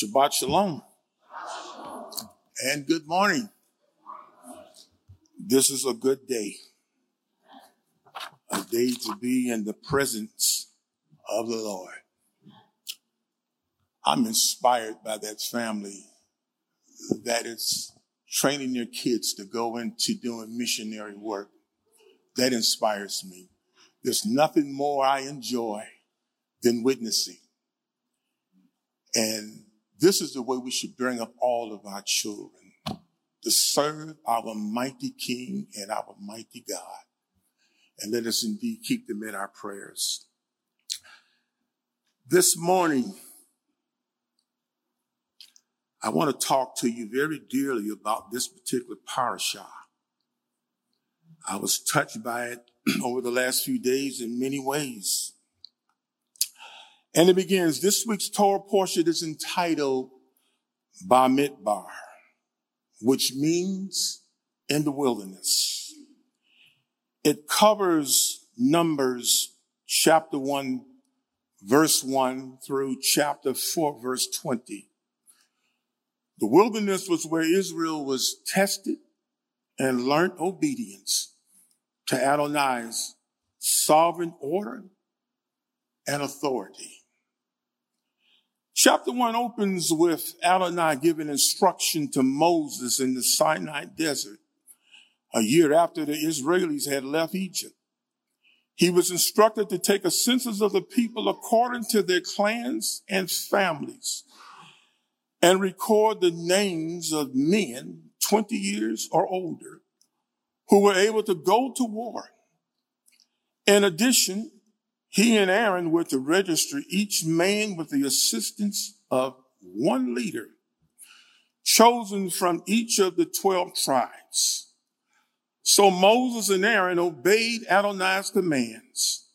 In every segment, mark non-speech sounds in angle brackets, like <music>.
Shabbat Shalom. And good morning. This is a good day. A day to be in the presence of the Lord. I'm inspired by that family that is training their kids to go into doing missionary work. That inspires me. There's nothing more I enjoy than witnessing. And this is the way we should bring up all of our children to serve our mighty King and our mighty God. And let us indeed keep them in our prayers. This morning, I want to talk to you very dearly about this particular parasha. I was touched by it <clears throat> over the last few days in many ways. And it begins, this week's Torah portion is entitled Bamidbar, which means in the wilderness. It covers Numbers chapter 1, verse 1 through chapter 4, verse 20. The wilderness was where Israel was tested and learned obedience to Adonai's sovereign order and authority. Chapter one opens with Adonai giving instruction to Moses in the Sinai desert a year after the Israelis had left Egypt. He was instructed to take a census of the people according to their clans and families and record the names of men 20 years or older who were able to go to war. In addition, he and Aaron were to register each man with the assistance of one leader chosen from each of the 12 tribes. So Moses and Aaron obeyed Adonai's commands,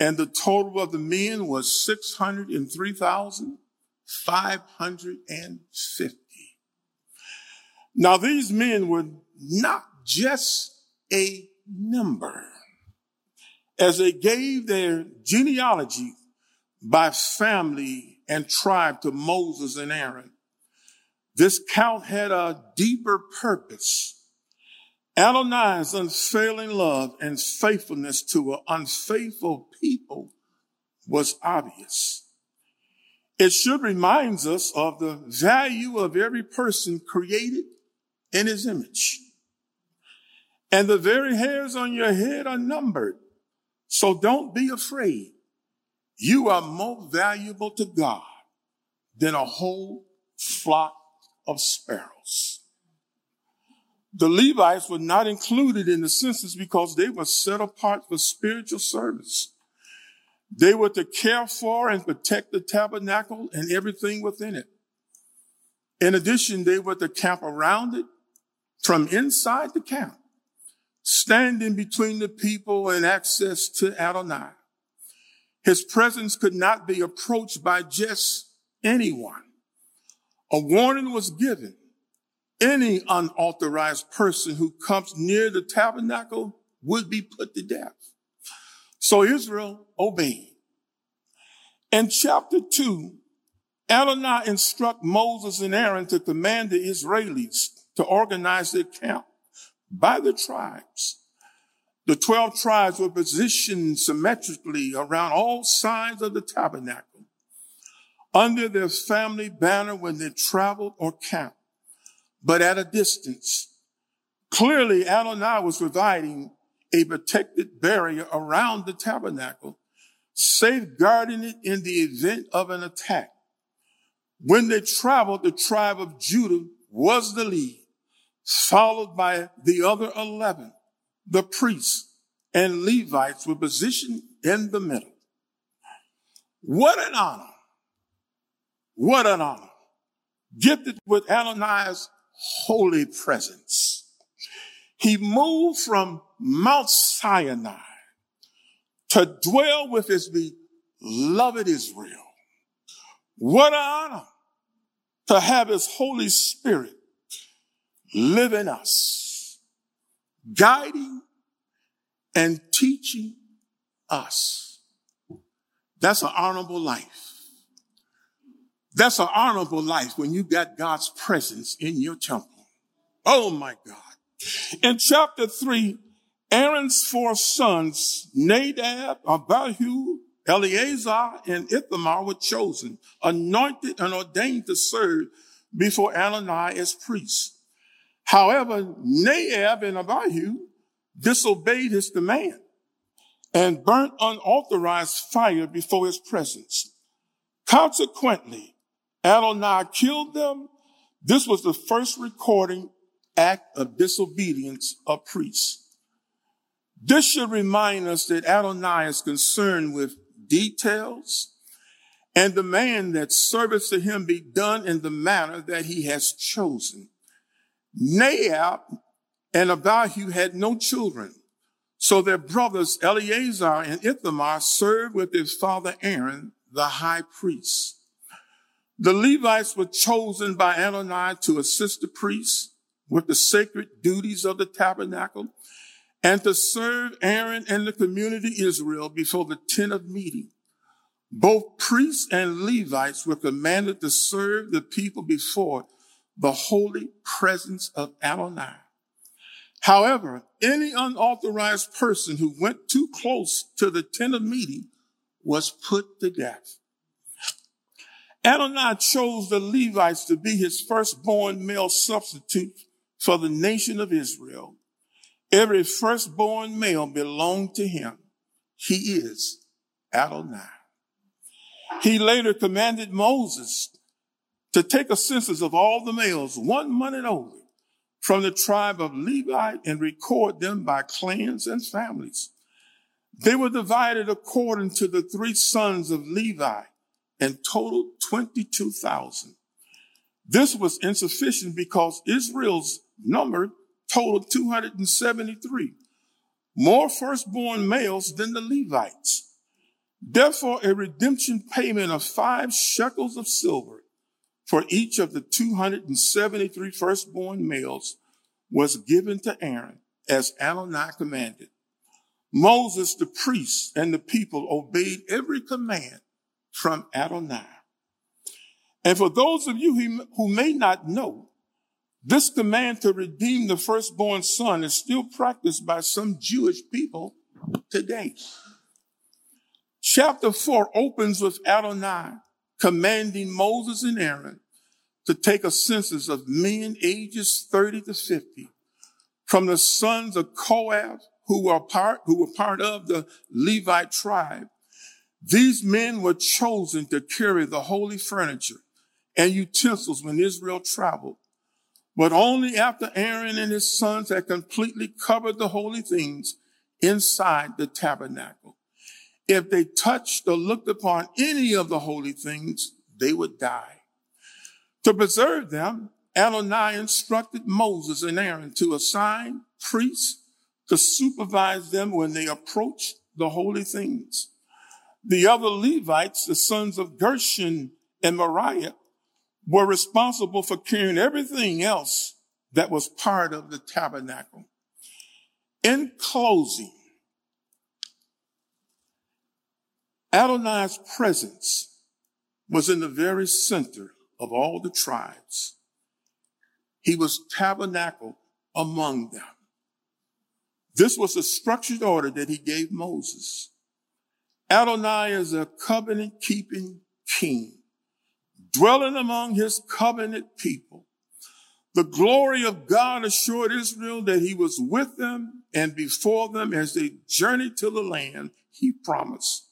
and the total of the men was 603,550. Now these men were not just a number as they gave their genealogy by family and tribe to Moses and Aaron. This count had a deeper purpose. Adonai's unfailing love and faithfulness to an unfaithful people was obvious. It should remind us of the value of every person created in his image. And the very hairs on your head are numbered. So don't be afraid. You are more valuable to God than a whole flock of sparrows. The Levites were not included in the census because they were set apart for spiritual service. They were to care for and protect the tabernacle and everything within it. In addition, they were to camp around it from inside the camp standing between the people and access to Adonai. His presence could not be approached by just anyone. A warning was given. Any unauthorized person who comes near the tabernacle would be put to death. So Israel obeyed. In chapter two, Adonai instruct Moses and Aaron to command the Israelis to organize their camp by the tribes. The 12 tribes were positioned symmetrically around all sides of the tabernacle under their family banner when they traveled or camped, but at a distance. Clearly, Adonai was providing a protected barrier around the tabernacle, safeguarding it in the event of an attack. When they traveled, the tribe of Judah was the lead followed by the other 11. The priests and Levites were positioned in the middle. What an honor. What an honor. Gifted with Adonai's holy presence. He moved from Mount Sinai to dwell with his beloved Israel. What an honor to have his Holy Spirit live in us, guiding and teaching us. That's an honorable life. That's an honorable life when you got God's presence in your temple. Oh my God. In chapter three, Aaron's four sons, Nadab, Abihu, Eleazar, and Ithamar were chosen, anointed and ordained to serve before Adonai as priests. However, Nadab and Abihu disobeyed his command and burnt unauthorized fire before his presence. Consequently, Adonai killed them. This was the first recording act of disobedience of priests. This should remind us that Adonai is concerned with details and demand that service to him be done in the manner that he has chosen. Nadab and Abihu had no children, so their brothers Eleazar and Ithamar served with their father Aaron, the high priest. The Levites were chosen by Adonai to assist the priests with the sacred duties of the tabernacle and to serve Aaron and the community Israel before the tent of meeting. Both priests and Levites were commanded to serve the people before the holy presence of Adonai. However, any unauthorized person who went too close to the tent of meeting was put to death. Adonai chose the Levites to be his firstborn male substitute for the nation of Israel. Every firstborn male belonged to him. He is Adonai. He later commanded Moses to take a census of all the males, one month and older, from the tribe of Levi and record them by clans and families. They were divided according to the three sons of Levi and totaled 22,000. This was insufficient because Israel's number totaled 273, more firstborn males than the Levites. Therefore, a redemption payment of five shekels of silver for each of the 273 firstborn males was given to Aaron as Adonai commanded. Moses, the priest, and the people obeyed every command from Adonai. And for those of you who may not know, this command to redeem the firstborn son is still practiced by some Jewish people today. Chapter 4 opens with Adonai commanding Moses and Aaron to take a census of men ages 30 to 50 from the sons of Kohath who were part, who were part of the Levite tribe. These men were chosen to carry the holy furniture and utensils when Israel traveled, but only after Aaron and his sons had completely covered the holy things inside the tabernacle. If they touched or looked upon any of the holy things, they would die. To preserve them, Adonai instructed Moses and Aaron to assign priests to supervise them when they approached the holy things. The other Levites, the sons of Gershon and Merari, were responsible for carrying everything else that was part of the tabernacle. In closing, Adonai's presence was in the very center of all the tribes. He was tabernacle among them. This was a structured order that he gave Moses. Adonai is a covenant keeping king, dwelling among his covenant people. The glory of God assured Israel that he was with them and before them as they journeyed to the land he promised.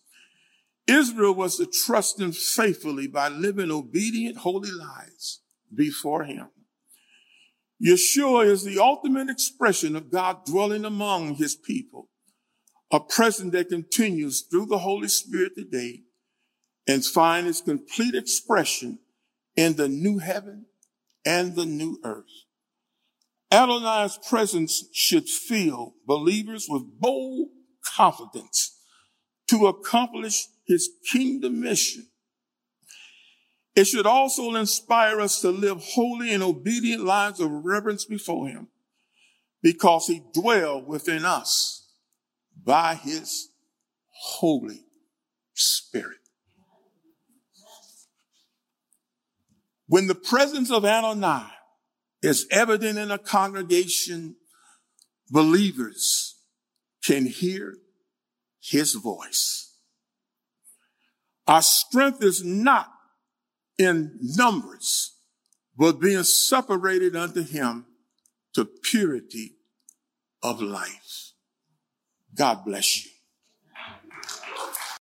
Israel was to trust him faithfully by living obedient, holy lives before him. Yeshua is the ultimate expression of God dwelling among his people, a presence that continues through the Holy Spirit today and finds its complete expression in the new heaven and the new earth. Adonai's presence should fill believers with bold confidence to accomplish his kingdom mission. It should also inspire us to live holy and obedient lives of reverence before him because he dwells within us by his Holy Spirit. When the presence of Adonai is evident in a congregation, believers can hear his voice. Our strength is not in numbers, but being separated unto him to purity of life. God bless you.